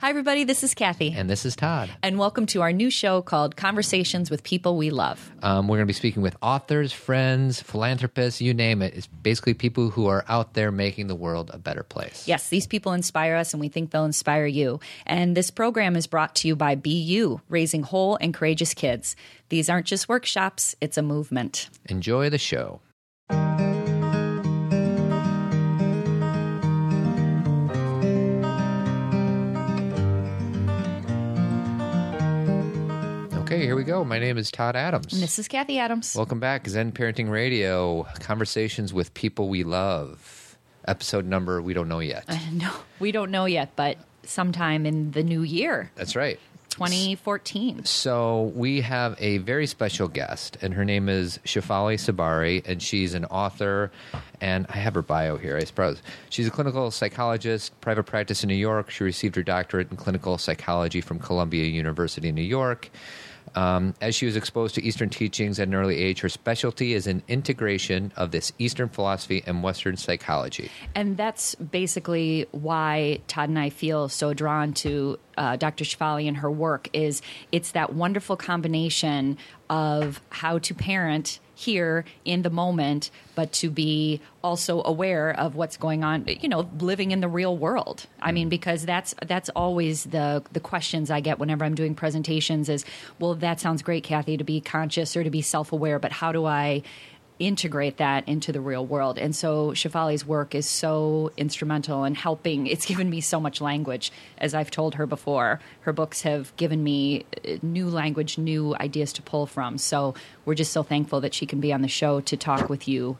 Hi, everybody. This is Kathy. And this is Todd. And welcome to our new show called Conversations with People We Love. Um, we're going to be speaking with authors, friends, philanthropists, you name it. It's basically people who are out there making the world a better place. Yes, these people inspire us, and we think they'll inspire you. And this program is brought to you by Be U, Raising Whole and Courageous Kids. These aren't just workshops, it's a movement. Enjoy the show. Here we go. My name is Todd Adams. And this is Kathy Adams. Welcome back, Zen Parenting Radio, conversations with people we love. Episode number we don't know yet. no, we don't know yet, but sometime in the new year, That's right. 2014. So we have a very special guest, and her name is Shefali Tsabary, and she's an author. And I have her bio here, I suppose. She's a clinical psychologist, private practice in New York. She received her doctorate in clinical psychology from Columbia University in New York. Um, as she was exposed to Eastern teachings at an early age, her specialty is in integration of this Eastern philosophy and Western psychology. And that's basically why Todd and I feel so drawn to uh, Dr. Shefali and her work is it's that wonderful combination of how to parent here in the moment, but to be also aware of what's going on, you know, living in the real world. I mean, mm. because that's that's always the the questions I get whenever I'm doing presentations is, well, that sounds great, Kathy, to be conscious or to be self aware, but how do I integrate that into the real world. And so Shefali's work is so instrumental in helping. It's given me so much language, as I've told her before. Her books have given me uh, new language, new ideas to pull from. So we're just so thankful that she can be on the show to talk with you.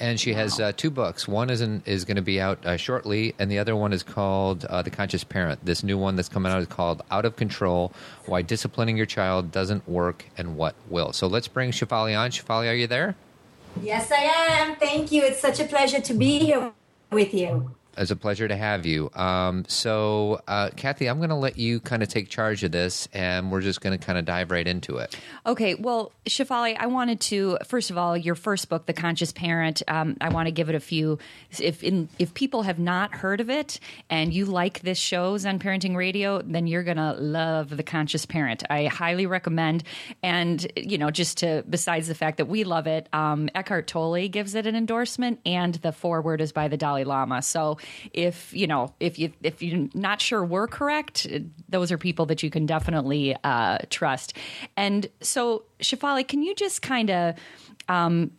And she has uh, two books. One is in, is going to be out uh, shortly, and the other one is called uh, "The Conscious Parent." This new one that's coming out is called "Out of Control: Why Disciplining Your Child Doesn't Work and What Will." So let's bring Shefali on. Shefali, are you there? Yes, I am. Thank you. It's such a pleasure to be here with you. It's a pleasure to have you. Um, so, uh, Kathy, I'm going to let you kind of take charge of this, and we're just going to kind of dive right into it. Okay. Well, Shefali, I wanted to first of all, your first book, The Conscious Parent. Um, I want to give it a few. If in, if people have not heard of it and you like this show Zen Parenting Radio, then you're going to love The Conscious Parent. I highly recommend. And you know, just to besides the fact that we love it, um, Eckhart Tolle gives it an endorsement, and the foreword is by the Dalai Lama. So if you know if you if you're not sure we're correct, those are people that you can definitely uh, trust. And so, Shefali, can you just kind of um,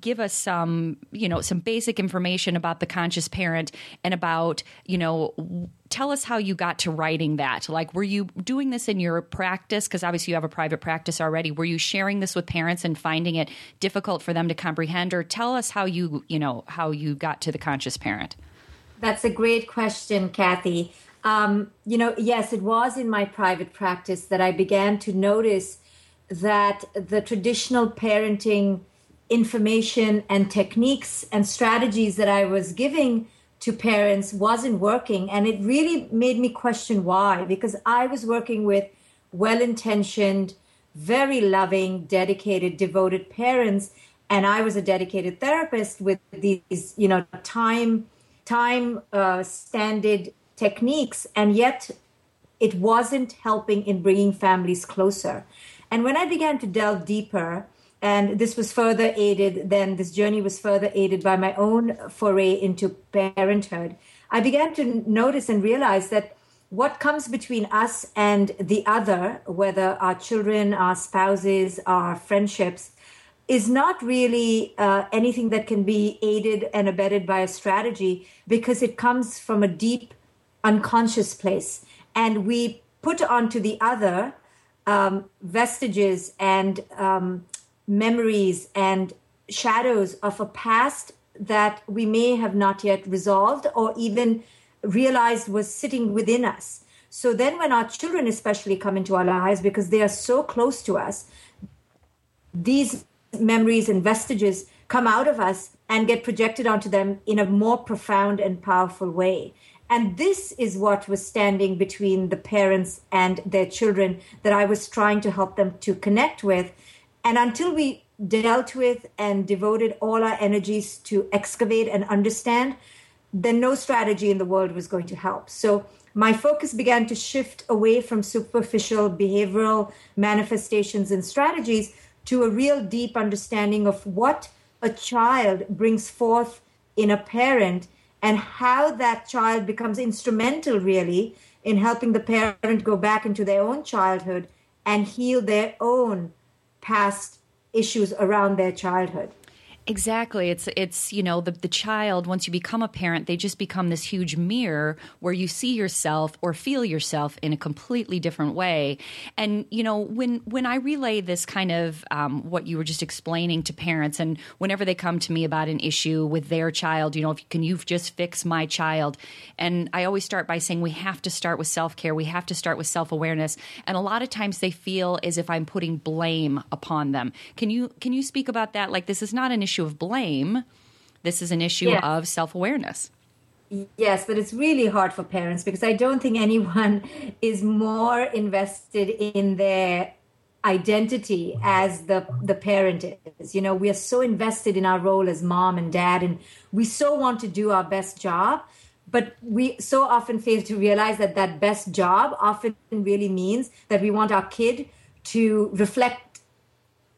give us some, you know, some basic information about the conscious parent and about, you know, tell us how you got to writing that. Like, were you doing this in your practice? Because obviously you have a private practice already. Were you sharing this with parents and finding it difficult for them to comprehend? Or tell us how you, you know, how you got to the conscious parent. That's a great question, Kathy. Um, you know, yes, it was in my private practice that I began to notice that the traditional parenting information and techniques and strategies that I was giving to parents wasn't working. And it really made me question why, because I was working with well intentioned, very loving, dedicated, devoted parents. And I was a dedicated therapist with these, you know, time time uh, standard techniques, and yet it wasn't helping in bringing families closer. And when I began to delve deeper, and this was further aided, then this journey was further aided by my own foray into parenthood, I began to notice and realize that what comes between us and the other, whether our children, our spouses, our friendships, is not really uh, anything that can be aided and abetted by a strategy because it comes from a deep unconscious place. And we put onto the other um, vestiges and um, memories and shadows of a past that we may have not yet resolved or even realized was sitting within us. So then, when our children especially come into our lives because they are so close to us, these memories and vestiges come out of us and get projected onto them in a more profound and powerful way. And this is what was standing between the parents and their children that I was trying to help them to connect with. And until we dealt with and devoted all our energies to excavate and understand, then no strategy in the world was going to help. So my focus began to shift away from superficial behavioral manifestations and strategies to a real deep understanding of what a child brings forth in a parent and how that child becomes instrumental really in helping the parent go back into their own childhood and heal their own past issues around their childhood. Exactly. It's it's you know the the child once you become a parent they just become this huge mirror where you see yourself or feel yourself in a completely different way. And you know when when I relay this kind of um, what you were just explaining to parents and whenever they come to me about an issue with their child, you know, if can you just fix my child? And I always start by saying we have to start with self care. We have to start with self awareness. And a lot of times they feel as if I'm putting blame upon them. Can you can you speak about that? Like this is not an issue issue of blame. This is an issue yes. of self awareness. Yes, but it's really hard for parents because I don't think anyone is more invested in their identity as the the parent is you know we are so invested in our role as mom and dad and we so want to do our best job but we so often fail to realize that that best job often really means that we want our kid to reflect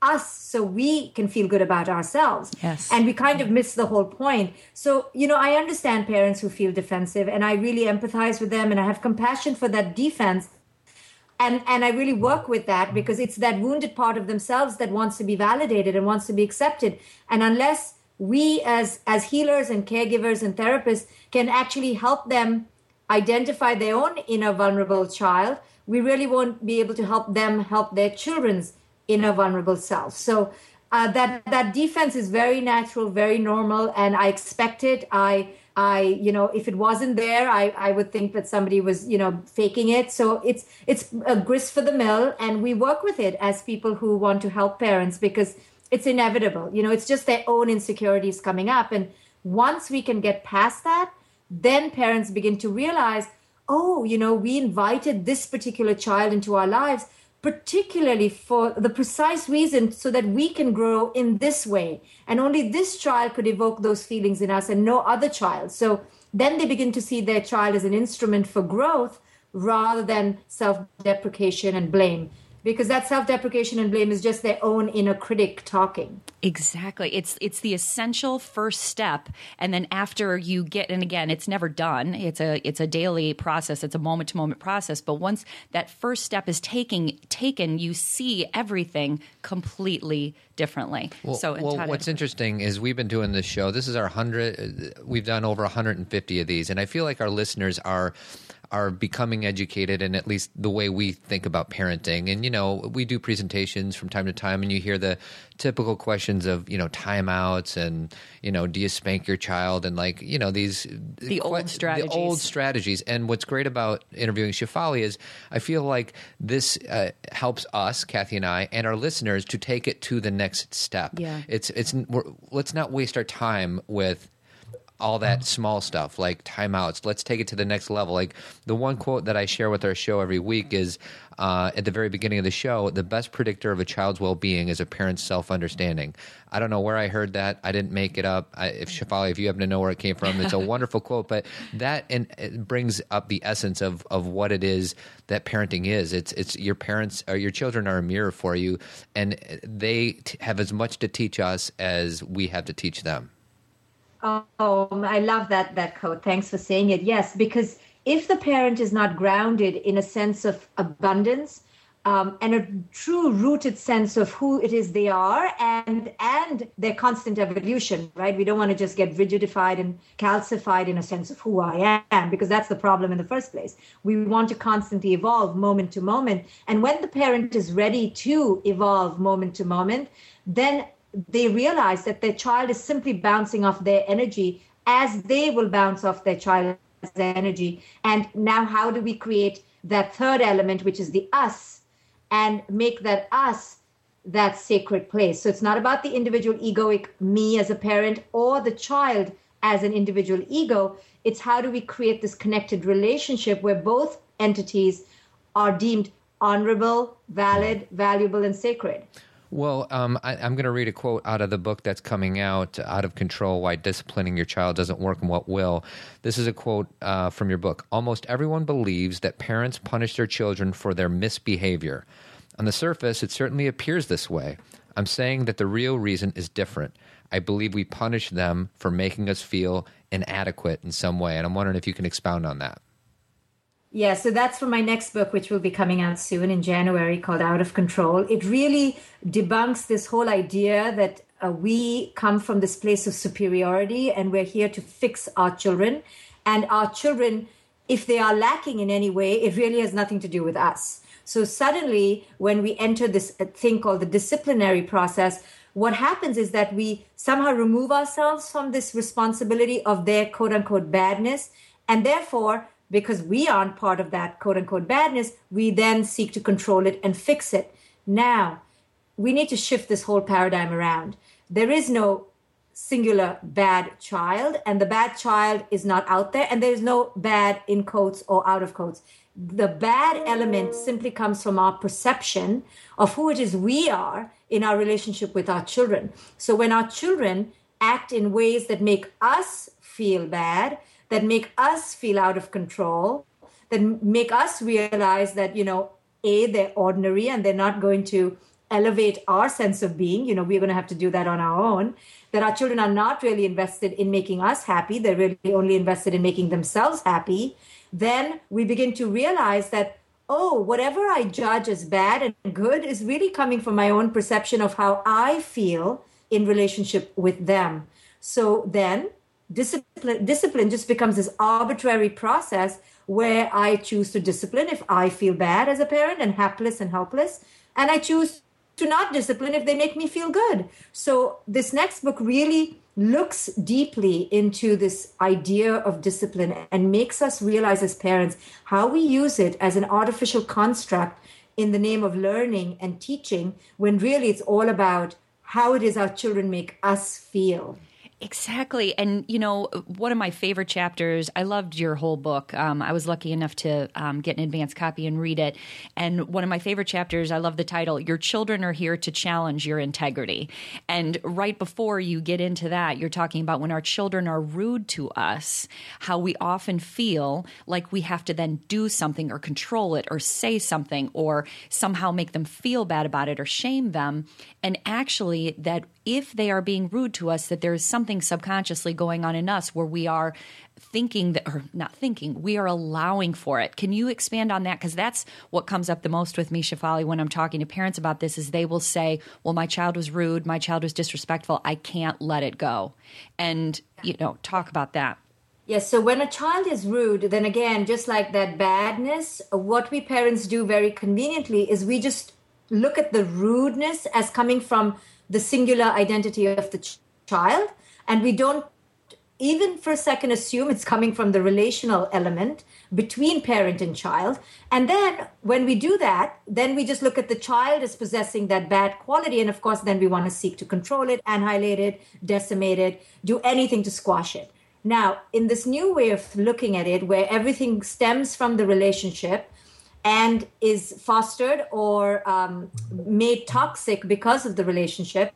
us so we can feel good about ourselves. Yes. And we kind of miss the whole point. So, you know, I understand parents who feel defensive and I really empathize with them and I have compassion for that defense. And and I really work with that because it's that wounded part of themselves that wants to be validated and wants to be accepted. And unless we as as healers and caregivers and therapists can actually help them identify their own inner vulnerable child, we really won't be able to help them help their children's inner vulnerable self. So uh, that that defense is very natural, very normal, and I expect it. I I you know if it wasn't there, I I would think that somebody was you know faking it. So it's it's a grist for the mill, and we work with it as people who want to help parents because it's inevitable. You know, it's just their own insecurities coming up, and once we can get past that, then parents begin to realize, oh, you know, we invited this particular child into our lives particularly for the precise reason so that we can grow in this way. And only this child could evoke those feelings in us and no other child. So then they begin to see their child as an instrument for growth rather than self deprecation and blame because that self-deprecation and blame is just their own inner critic talking. Exactly. It's it's the essential first step. And then after you get and again it's never done. It's a it's a daily process. It's a moment to moment process. But once that first step is taking taken you see everything completely differently. Well, so well what's interesting is we've been doing this show. This is our 100 we've done over 150 of these. And i feel like our listeners are are becoming educated in at least the way we think about parenting. And, you know, we do presentations from time to time and you hear the typical questions of, you know, timeouts and, you know, do you spank your child? And like, you know, these the old strategies. The old strategies. And what's great about interviewing Shefali is I feel like this uh, helps us, Kathy and I, and our listeners to take it to the next step. Yeah. It's, it's, let's not waste our time with all that small stuff like timeouts. Let's take it to the next level. Like the one quote that I share with our show every week is uh, at the very beginning of the show the best predictor of a child's well being is a parent's self understanding. I don't know where I heard that. I didn't make it up. I, if Shefali, if you happen to know where it came from, it's a wonderful quote. But that in, brings up the essence of, of what it is that parenting is. It's it's your parents or your children are a mirror for you, and they t- have as much to teach us as we have to teach them. Oh, I love that that quote. Thanks for saying it. Yes, because if the parent is not grounded in a sense of abundance um, and a true rooted sense of who it is they are and and their constant evolution, right? We don't want to just get rigidified and calcified in a sense of who I am because that's the problem in the first place. We want to constantly evolve moment to moment, and when the parent is ready to evolve moment to moment, then they realize that their child is simply bouncing off their energy as they will bounce off their child's energy. And now, how do we create that third element, which is the us, and make that us that sacred place? So it's not about the individual egoic me as a parent or the child as an individual ego. It's how do we create this connected relationship where both entities are deemed honorable, valid, valuable, and sacred. Well, um, I, am going to read a quote out of the book that's coming out, Out of Control Why Disciplining Your Child Doesn't Work and What Will. This is a quote uh, from your book. Almost everyone believes that parents punish their children for their misbehavior. On the surface, it certainly appears this way. I'm saying that the real reason is different. I believe we punish them for making us feel inadequate in some way. And I'm wondering if you can expound on that. Yeah, so that's for my next book, which will be coming out soon in January, called Out of Control. It really debunks this whole idea that uh, we come from this place of superiority and we're here to fix our children. And our children, if they are lacking in any way, it really has nothing to do with us. So suddenly, when we enter this uh, thing called the disciplinary process, what happens is that we somehow remove ourselves from this responsibility of their quote unquote badness. And therefore, because we aren't part of that quote unquote badness, we then seek to control it and fix it. Now, we need to shift this whole paradigm around. There is no singular bad child, and the bad child is not out there, and there is no bad in quotes or out of quotes. The bad element simply comes from our perception of who it is we are in our relationship with our children. So when our children act in ways that make us feel bad, that make us feel out of control, that make us realize that, you know, A, they're ordinary and they're not going to elevate our sense of being. You know, we're going to have to do that on our own. That our children are not really invested in making us happy, they're really only invested in making themselves happy. Then we begin to realize that, oh, whatever I judge as bad and good is really coming from my own perception of how I feel in relationship with them. So then discipline discipline just becomes this arbitrary process where I choose to discipline if I feel bad as a parent and hapless and helpless, and I choose to not discipline if they make me feel good. So this next book really looks deeply into this idea of discipline and makes us realize as parents how we use it as an artificial construct in the name of learning and teaching when really it's all about how it is our children make us feel. Exactly. And, you know, one of my favorite chapters, I loved your whole book. Um, I was lucky enough to um, get an advance copy and read it. And one of my favorite chapters, I love the title, Your Children Are Here to Challenge Your Integrity. And right before you get into that, you're talking about when our children are rude to us, how we often feel like we have to then do something or control it or say something or somehow make them feel bad about it or shame them. And actually, that if they are being rude to us, that there is something subconsciously going on in us where we are thinking that, or not thinking, we are allowing for it. Can you expand on that? Because that's what comes up the most with me, Shefali, when I'm talking to parents about this is they will say, well, my child was rude, my child was disrespectful, I can't let it go. And, you know, talk about that. Yes, so when a child is rude, then again, just like that badness, what we parents do very conveniently is we just look at the rudeness as coming from the singular identity of the ch- child and we don't even for a second assume it's coming from the relational element between parent and child. And then when we do that then we just look at the child as possessing that bad quality. And of course then we want to seek to control it annihilate it decimate it do anything to squash it. Now in this new way of looking at it where everything stems from the relationship and is fostered or um, made toxic because of the relationship,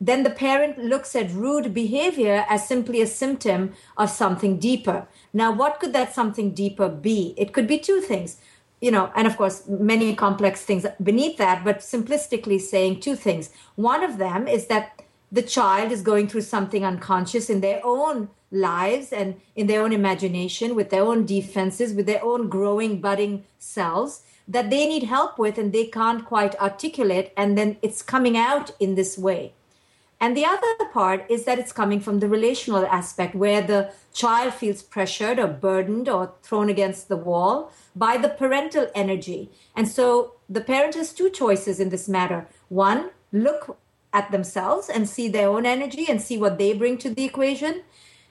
then the parent looks at rude behavior as simply a symptom of something deeper. Now, what could that something deeper be? It could be two things, you know, and of course, many complex things beneath that, but simplistically saying two things. One of them is that the child is going through something unconscious in their own lives and in their own imagination, with their own defenses, with their own growing, budding selves that they need help with and they can't quite articulate. And then it's coming out in this way. And the other part is that it's coming from the relational aspect where the child feels pressured or burdened or thrown against the wall by the parental energy. And so the parent has two choices in this matter. One, look at themselves and see their own energy and see what they bring to the equation.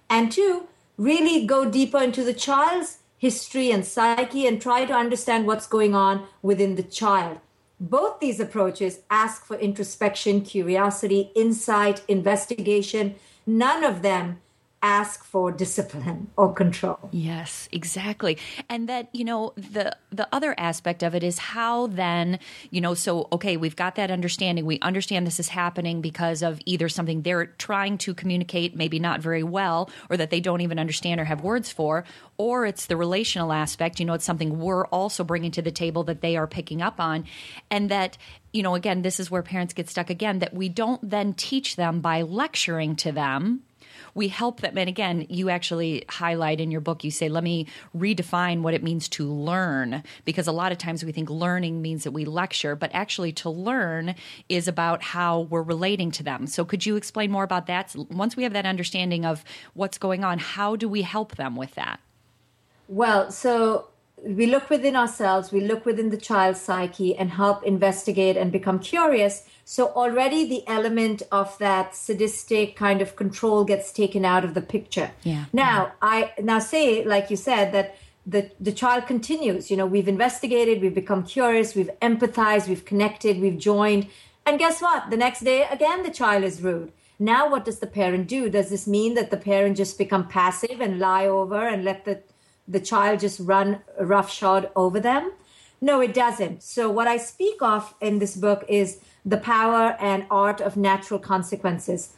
And two, really go deeper into the child's history and psyche and try to understand what's going on within the child. Both these approaches ask for introspection, curiosity, insight, investigation. None of them ask for discipline or control. Yes, exactly. And that, you know, the the other aspect of it is how then, you know, so okay, we've got that understanding. We understand this is happening because of either something they're trying to communicate maybe not very well or that they don't even understand or have words for, or it's the relational aspect, you know, it's something we're also bringing to the table that they are picking up on and that you know, again, this is where parents get stuck again that we don't then teach them by lecturing to them we help them. And again, you actually highlight in your book, you say, let me redefine what it means to learn, because a lot of times we think learning means that we lecture, but actually to learn is about how we're relating to them. So could you explain more about that? Once we have that understanding of what's going on, how do we help them with that? Well, so we look within ourselves, we look within the child's psyche and help investigate and become curious so already the element of that sadistic kind of control gets taken out of the picture. Yeah. Now I now say, like you said, that the the child continues. You know, we've investigated, we've become curious, we've empathized, we've connected, we've joined, and guess what? The next day again the child is rude. Now what does the parent do? Does this mean that the parent just become passive and lie over and let the the child just run roughshod over them? No, it doesn't. So what I speak of in this book is the power and art of natural consequences.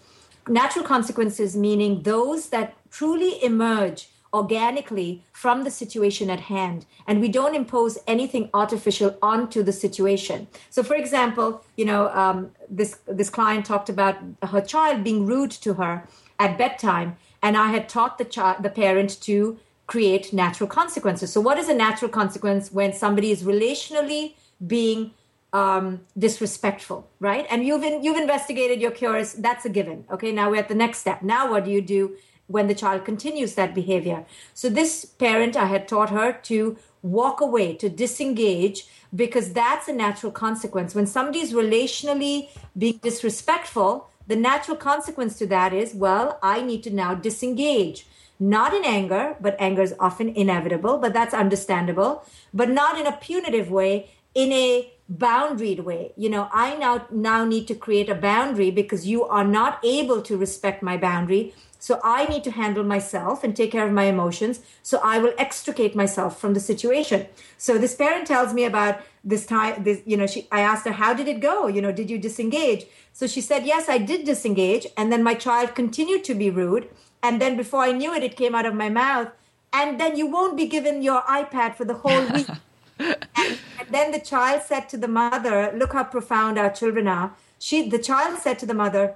Natural consequences meaning those that truly emerge organically from the situation at hand and we don't impose anything artificial onto the situation so for example you know um, this this client talked about her child being rude to her at bedtime and i had taught the child the parent to create natural consequences so what is a natural consequence when somebody is relationally being um, disrespectful, right? And you've in, you've investigated, you're curious. That's a given. Okay, now we're at the next step. Now, what do you do when the child continues that behavior? So this parent, I had taught her to walk away, to disengage, because that's a natural consequence. When somebody is relationally being disrespectful, the natural consequence to that is, well, I need to now disengage. Not in anger, but anger is often inevitable, but that's understandable, but not in a punitive way, in a boundaried way. You know i now now need to create a boundary because you are not able to respect my boundary. So i need to handle myself and take care of my emotions. So i will extricate myself from the situation. So this parent tells me about this time this you know she i asked her how did it go? You know did you disengage? So she said yes i did disengage. And then my child continued to be rude and then before i knew it it came out of my mouth and then you won't be given your ipad for the whole week and, and then the child said to the mother, Look how profound our children are. She, the child said to the mother,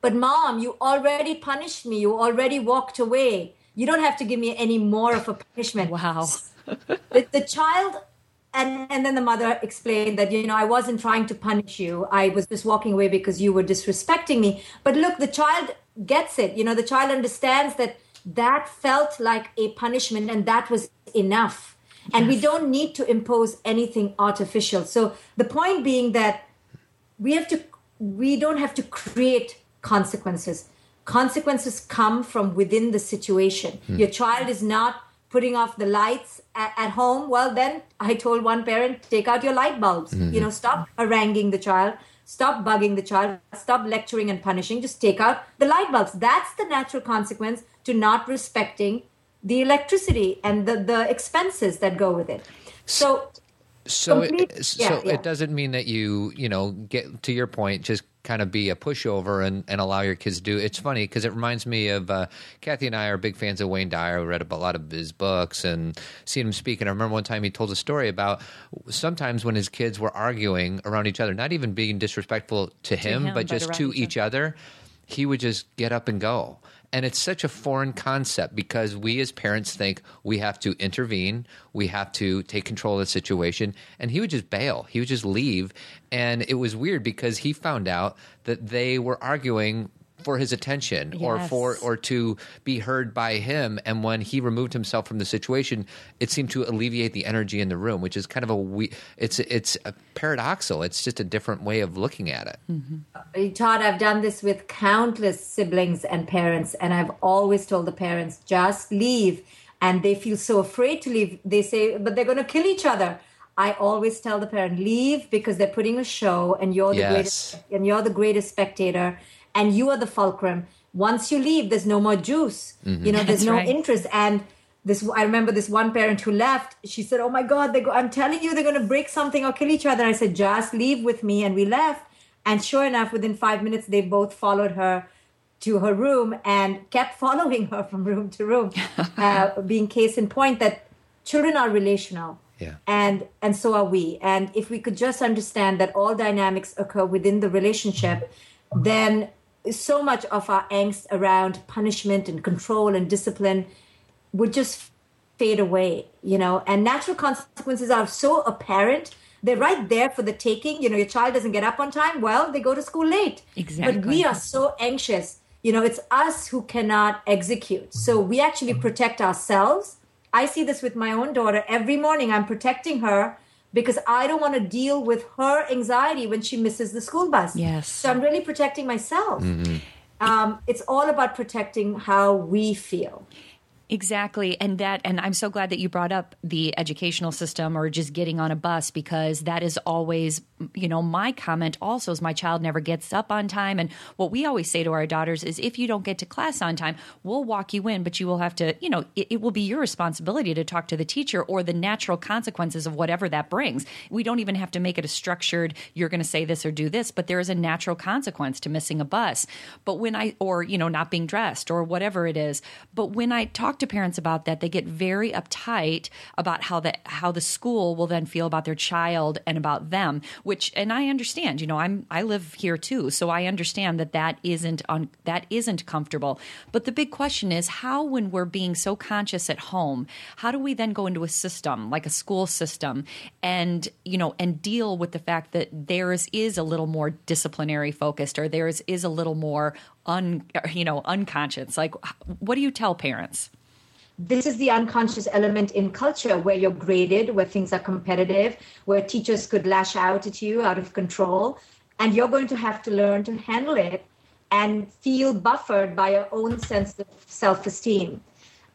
But mom, you already punished me. You already walked away. You don't have to give me any more of a punishment. Wow. the, the child and and then the mother explained that you know i wasn't trying to punish you i was just walking away because you were disrespecting me but look the child gets it. You know the child understands that that felt like a punishment and that was enough. And we don't need to impose anything artificial. So the point being that we have to we don't have to create consequences. Consequences come from within the situation. Hmm. your child is not putting off the lights at, at, home. Well then i told one parent take out your light bulbs. Mm-hmm. you know stop haranguing the child stop bugging the child stop lecturing and punishing just take out the light bulbs that's the natural consequence to not respecting the electricity and the, the expenses that go with it. So so complete, it, so yeah, yeah. it doesn't mean that you you know get to your point just kind of be a pushover and, and allow your kids to do it's funny because it reminds me of uh, kathy and i are big fans of wayne dyer. We read a lot of his books and seen him speak and i remember one time he told a story about sometimes when his kids were arguing around each other not even being disrespectful to, to him, him, but just to each other he would just get up and go and it's such a foreign concept because we as parents think we have to intervene, we have to take control of the situation. And he would just bail, he would just leave. And it was weird because he found out that they were arguing for his attention yes. or for or to be heard by him. And when he removed himself from the situation it seemed to alleviate the energy in the room which is kind of a we it's it's a paradoxal it's just a different way of looking at it. Mm-hmm. todd i've done this with countless siblings and parents and i've always told the parents just leave. And they feel so afraid to leave. They say but they're going to kill each other. I always tell the parent leave because they're putting a show and you're the yes. greatest and you're the greatest spectator and you are the fulcrum once you leave, there's no more juice. Mm-hmm. You know, there's That's no right. interest. And this, I remember this one parent who left. She said, "Oh my God, they go, I'm telling you, they're going to break something or kill each other." And I said, "Just leave with me," and we left. And sure enough, within five minutes, they both followed her to her room and kept following her from room to room, uh, being case in point that children are relational. Yeah. And and so are we. And if we could just understand that all dynamics occur within the relationship, then so much of our angst around punishment and control and discipline would just fade away, you know. And natural consequences are so apparent. They're right there for the taking. You know, your child doesn't get up on time. Well, they go to school late. Exactly. But we are so anxious. You know, it's us who cannot execute. So we actually protect ourselves. I see this with my own daughter. Every morning I'm protecting her because I don't want to deal with her anxiety when she misses the school bus. Yes. So I'm really protecting myself. Mm-hmm. Um, it's all about protecting how we feel. Exactly. And that, and I'm so glad that you brought up the educational system or just getting on a bus because that is always, you know, my comment also is my child never gets up on time. And what we always say to our daughters is if you don't get to class on time, we'll walk you in, but you will have to, you know, it, it will be your responsibility to talk to the teacher or the natural consequences of whatever that brings. We don't even have to make it a structured, you're going to say this or do this, but there is a natural consequence to missing a bus. But when I, or, you know, not being dressed or whatever it is. But when I talk to parents about that, they get very uptight about how the how the school will then feel about their child and about them. Which, and I understand. You know, I'm I live here too, so I understand that that isn't on that isn't comfortable. But the big question is how, when we're being so conscious at home, how do we then go into a system like a school system and you know and deal with the fact that theirs is a little more disciplinary focused or theirs is a little more un you know unconscious like what do you tell parents this is the unconscious element in culture where you're graded, where things are competitive, where teachers could lash out at you out of control. And you're going to have to learn to handle it and feel buffered by your own sense of self esteem.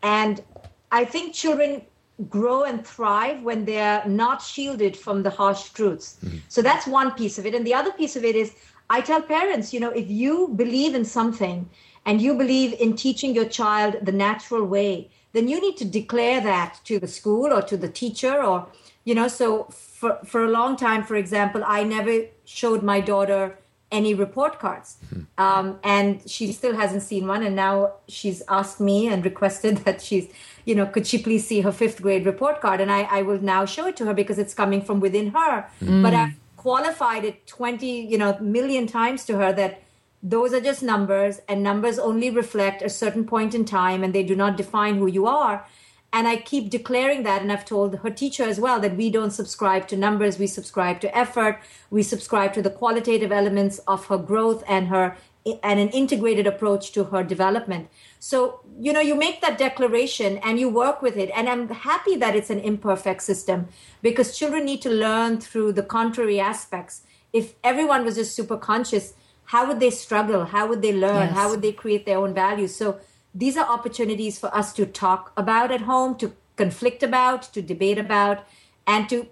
And I think children grow and thrive when they're not shielded from the harsh truths. Mm-hmm. So that's one piece of it. And the other piece of it is I tell parents, you know, if you believe in something and you believe in teaching your child the natural way, then you need to declare that to the school or to the teacher or you know so for for a long time for example i never showed my daughter any report cards mm-hmm. um, and she still hasn't seen one and now she's asked me and requested that she's you know could she please see her fifth grade report card and i, I will now show it to her because it's coming from within her mm. but i've qualified it 20 you know million times to her that those are just numbers and numbers only reflect a certain point in time and they do not define who you are. And i keep declaring that and i've told her teacher as well that we don't subscribe to numbers we subscribe to effort we subscribe to the qualitative elements of her growth and her and an integrated approach to her development. So you know you make that declaration and you work with it and i'm happy that it's an imperfect system because children need to learn through the contrary aspects. If everyone was just super conscious how would they struggle? How would they learn? Yes. How would they create their own values? So these are opportunities for us to talk about at home, to conflict about, to debate about, and to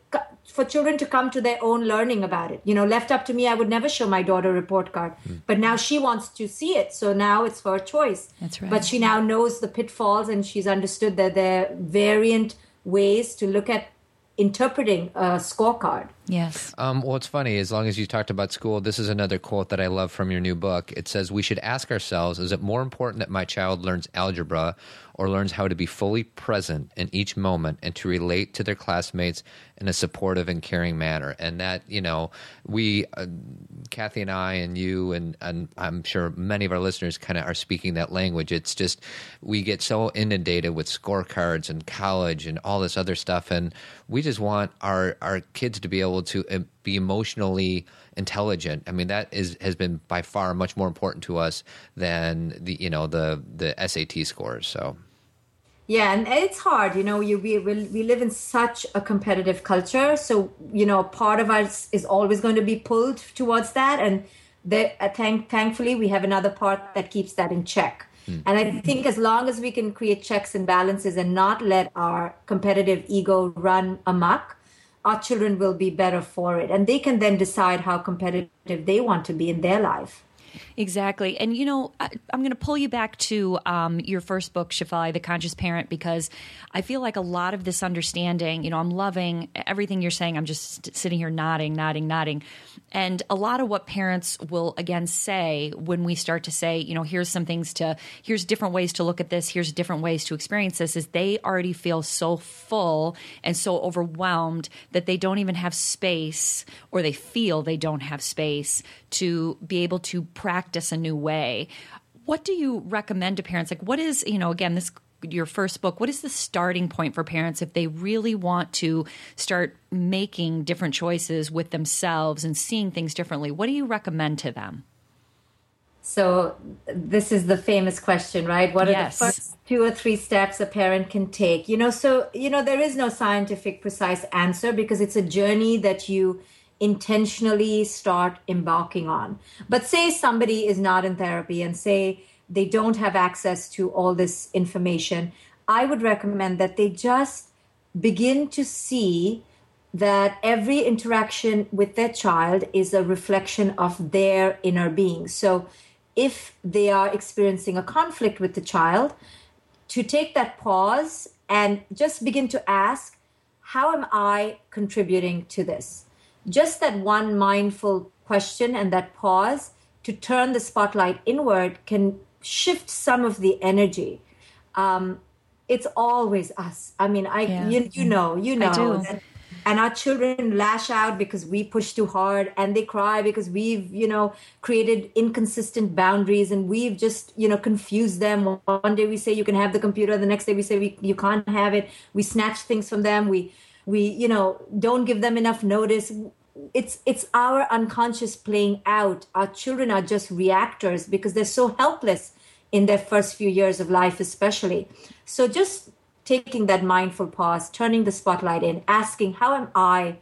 for children to come to their own learning about it. You know, left up to me, I would never show my daughter a report card, mm. but now she wants to see it, so now it's her choice. That's right. But she now knows the pitfalls, and she's understood that there are variant ways to look at interpreting a scorecard. Yes. Um, well, it's funny. As long as you talked about school, this is another quote that I love from your new book. It says, We should ask ourselves, is it more important that my child learns algebra or learns how to be fully present in each moment and to relate to their classmates in a supportive and caring manner? And that, you know, we, uh, Kathy and I, and you, and, and I'm sure many of our listeners kind of are speaking that language. It's just, we get so inundated with scorecards and college and all this other stuff. And we just want our, our kids to be able able to uh, be emotionally intelligent. I mean, that is has been by far much more important to us than the you know the the SAT scores. So. Yeah, and it's hard. You know, you, we we live in such a competitive culture, so you know, part of us is always going to be pulled towards that, and the, uh, thank, thankfully, we have another part that keeps that in check. Hmm. And I think as long as we can create checks and balances and not let our competitive ego run amok, our children will be better for it. And they can then decide how competitive they want to be in their life Exactly. And, you know, I, am going to pull you back to um, your first book, Shefali, The Conscious Parent, because I feel like a lot of this understanding, you know, I'm loving everything you're saying. I'm just sitting here nodding, nodding, nodding. And a lot of what parents will, again, say when we start to say, you know, here's some things to, here's different ways to look at this, here's different ways to experience this, is they already feel so full and so overwhelmed that they don't even have space or they feel they don't have space to be able to practice a new way. What do you recommend to parents? Like, what is, you know, again, this your first book, what is the starting point for parents if they really want to start making different choices with themselves and seeing things differently? What do you recommend to them? So, this is the famous question, right? What yes. are the first two or three steps a parent can take? You know, so, you know, there is no scientific precise answer because it's a journey that you intentionally start embarking on. But say somebody is not in therapy and say they don't have access to all this information, I would recommend that they just begin to see that every interaction with their child is a reflection of their inner being. So if they are experiencing a conflict with the child, to take that pause and just begin to ask, how am I contributing to this? Just that one mindful question and that pause to turn the spotlight inward can shift some of the energy. Um, it's always us. I mean, I yeah. you, you know you know that, and our children lash out because we push too hard, and they cry because we've you know created inconsistent boundaries, and we've just you know confused them. One day we say you can have the computer, the next day we say we, you can't have it. We snatch things from them. We we you know don't give them enough notice it's it's our unconscious playing out. Our children are just reactors because they're so helpless in their first few years of life especially. So just taking that mindful pause turning the spotlight in asking how am i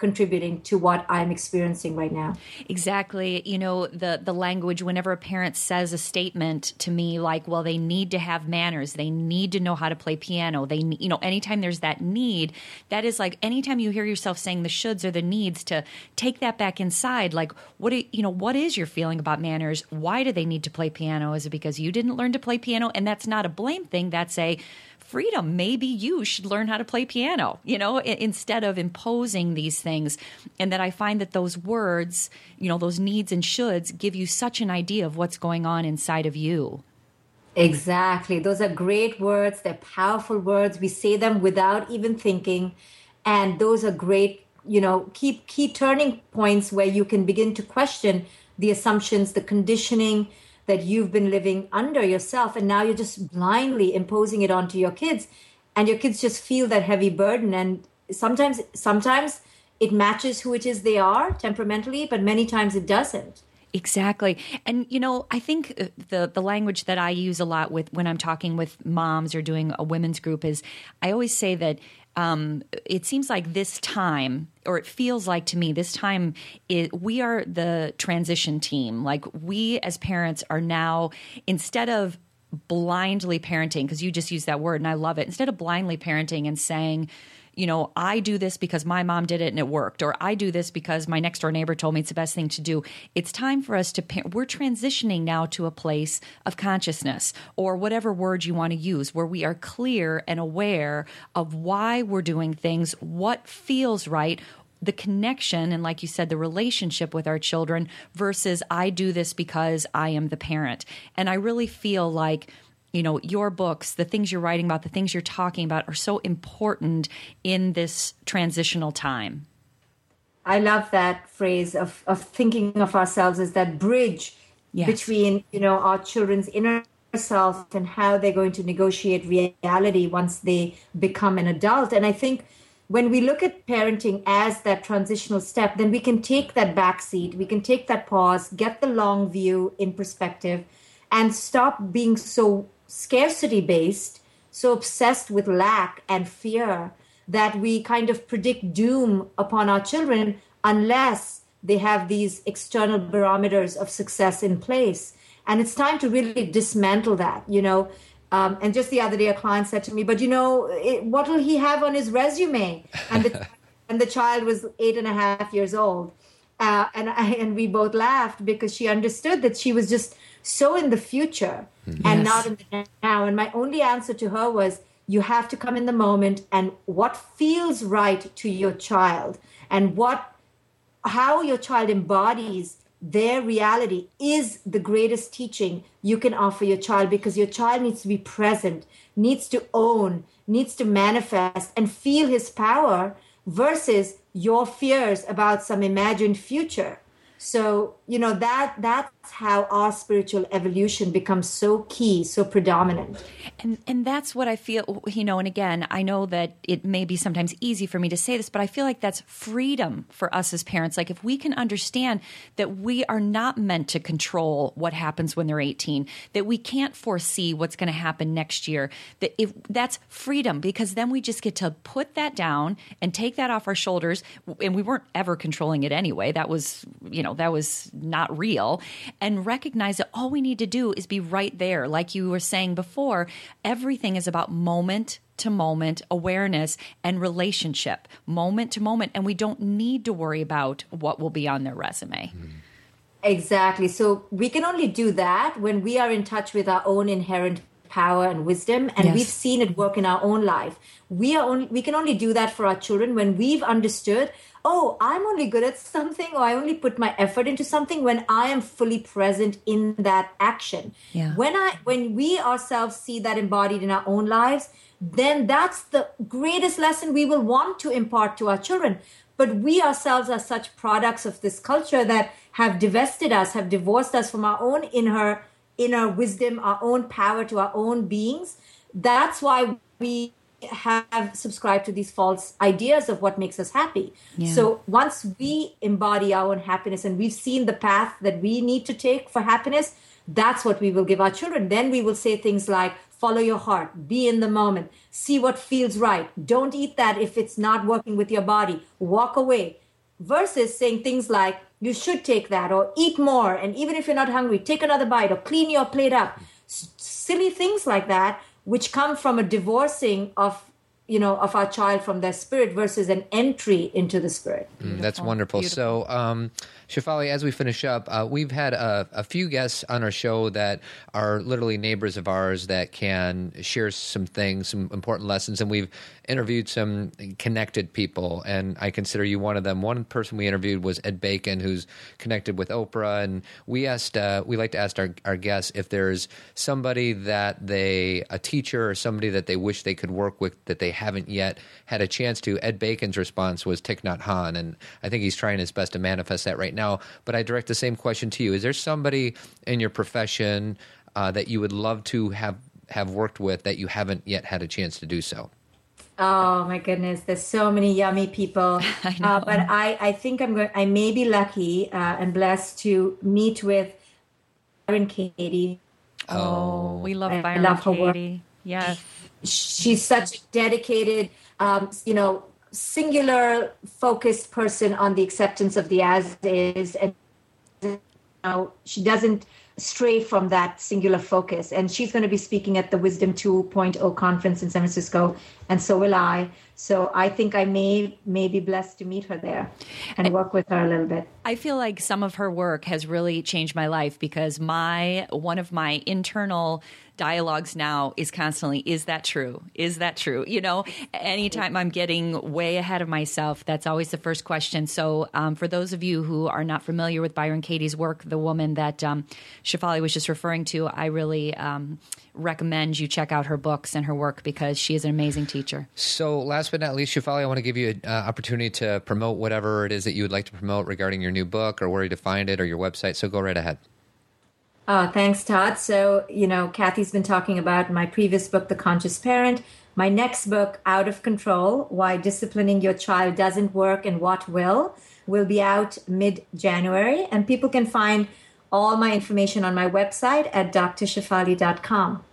contributing to what I'm experiencing right now. Exactly. You know, the the language whenever a parent says a statement to me like, well, they need to have manners, they need to know how to play piano. They you know, anytime there's that need, that is like anytime you hear yourself saying the shoulds or the needs to take that back inside like what do, you know, what is your feeling about manners? Why do they need to play piano? Is it because you didn't learn to play piano? And that's not a blame thing, that's a freedom. Maybe you should learn how to play piano, you know, instead of imposing these things. And that I find that those words, you know, those needs and shoulds give you such an idea of what's going on inside of you. Exactly. Those are great words. They're powerful words. We say them without even thinking. And those are great, you know, key, key turning points where you can begin to question the assumptions, the conditioning, that you've been living under yourself and now you're just blindly imposing it onto your kids and your kids just feel that heavy burden and sometimes sometimes it matches who it is they are temperamentally but many times it doesn't Exactly. And you know, I think uh, the the language that I use a lot with when I'm talking with moms or doing a women's group is I always say that um, it seems like this time, or it feels like to me, this time it, we are the transition team. Like we as parents are now, instead of blindly parenting, because you just use that word and I love it, instead of blindly parenting and saying, you know, I do this because my mom did it and it worked, or I do this because my next door neighbor told me it's the best thing to do. It's time for us to, we're transitioning now to a place of consciousness or whatever word you want to use, where we are clear and aware of why we're doing things, what feels right, the connection and like you said the relationship with our children versus i do this because i am the parent and i really feel like you know your books the things you're writing about the things you're talking about are so important in this transitional time i love that phrase of, of thinking of ourselves as that bridge yes. between you know our children's inner self and how they're going to negotiate reality once they become an adult and i think when we look at parenting as that transitional step then we can take that back seat we can take that pause get the long view in perspective and stop being so scarcity based, so obsessed with lack and fear that we kind of predict doom upon our children unless they have these external barometers of success in place. And it's time to really dismantle that, you know. Um, and just the other day, a client said to me, "But you know, it, what will he have on his resume?" And the and the child was eight and a half years old, uh, and I, and we both laughed because she understood that she was just so in the future mm-hmm. and yes. not in the now. And my only answer to her was, you have to come in the moment and what feels right to your child and what how your child embodies their reality is the greatest teaching you can offer your child because your child needs to be present, needs to own, needs to manifest and feel his power versus your fears about some imagined future so you know that that's how our spiritual evolution becomes so key so predominant. And and that's what i feel you know and again i know that it may be sometimes easy for me to say this but i feel like that's freedom for us as parents. Like if we can understand that we are not meant to control what happens when they're 18 that we can't foresee what's going to happen next year that if that's freedom because then we just get to put that down and take that off our shoulders and we weren't ever controlling it anyway. That was you know know, that was not real. And recognize that all we need to do is be right there. Like you were saying before, everything is about moment to moment awareness and relationship, moment to moment. And we don't need to worry about what will be on their resume. Exactly. So we can only do that when we are in touch with our own inherent power and wisdom and yes. we've seen it work in our own life we are only we can only do that for our children when we've understood oh, I'm only good at something or I only put my effort into something when I am fully present in that action. Yeah. When I when we ourselves see that embodied in our own lives, then that's the greatest lesson we will want to impart to our children. But we ourselves are such products of this culture that have divested us, have divorced us from our own inner inner wisdom, our own power to our own beings. That's why we have subscribed to these false ideas of what makes us happy. Yeah. So once we embody our own happiness and we've seen the path that we need to take for happiness, that's what we will give our children. Then we will say things like, follow your heart, be in the moment, see what feels right. Don't eat that if it's not working with your body, walk away. Versus saying things like, you should take that or eat more. And even if you're not hungry, take another bite or clean your plate up. S- silly things like that which come from a divorcing of you know of our child from their spirit versus an entry into the spirit mm, that's wonderful Beautiful. so um, Shefali, as we finish up, uh, we've had a, a, few guests on our show that are literally neighbors of ours that can share some things, some important lessons, and we've interviewed some connected people, and I consider you one of them. One person we interviewed was Ed Bacon, who's connected with Oprah, and we asked, uh, we like to ask our, our guests if there's somebody that they, a teacher or somebody that they wish they could work with that they haven't yet had a chance to. Ed Bacon's response was Thich Nhat Hanh, and I think he's trying his best to manifest that right now now, but I direct the same question to you. Is there somebody in your profession uh, that you would love to have, have worked with that you haven't yet had a chance to do so? Oh my goodness, there's so many yummy people. I uh, but I, I think I'm going. I may be lucky uh, and blessed to meet with Byron Katie. Oh, we love I, Byron I love her Katie. Work. Yes, she's such a dedicated, um, you know, singular focused person on the acceptance of the as is and you know, she doesn't stray from that singular focus. And she's going to be speaking at the wisdom 2.0 conference in san francisco and so will i. So i think i may may be blessed to meet her there and work with her a little bit. I feel like some of her work has really changed my life because my one of my internal dialogues now is constantly is that true? Is that true? You know anytime i'm getting way ahead of myself that's always the first question. So um, for those of you who are not familiar with byron katie's work the woman that um, shefali was just referring to i really um, recommend you check out her books and her work because she is an amazing teacher. So last but not least shefali i want to give you an uh, opportunity to promote whatever it is that you would like to promote regarding your new book or where to find it or your website. So go right ahead Oh, thanks, Todd. So, you know, Kathy's been talking about my previous book, The Conscious Parent. My next book, Out of Control Why Disciplining Your Child Doesn't Work and What Will, will be out mid January. And people can find all my information on my website at drshefali.com.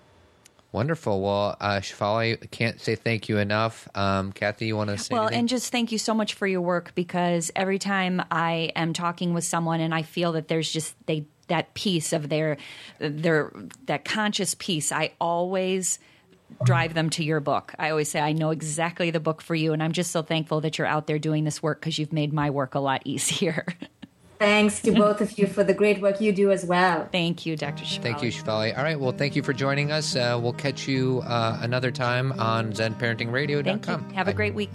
Wonderful. Well, uh, Shefali, can't say thank you enough. Um, Kathy, you want to say Well, anything? and just thank you so much for your work because every time I am talking with someone and I feel that there's just, they that piece of their their that conscious piece. I always drive them to your book. I always say I know exactly the book for you, and I'm just so thankful that you're out there doing this work because you've made my work a lot easier. Thanks to both of you for the great work you do as well. Thank you, Dr. Shefali. Thank you, Shefali. All right. Well, thank you for joining us. Uh, we'll catch you uh, another time on ZenParentingRadio.com. Thank you. Have a great week.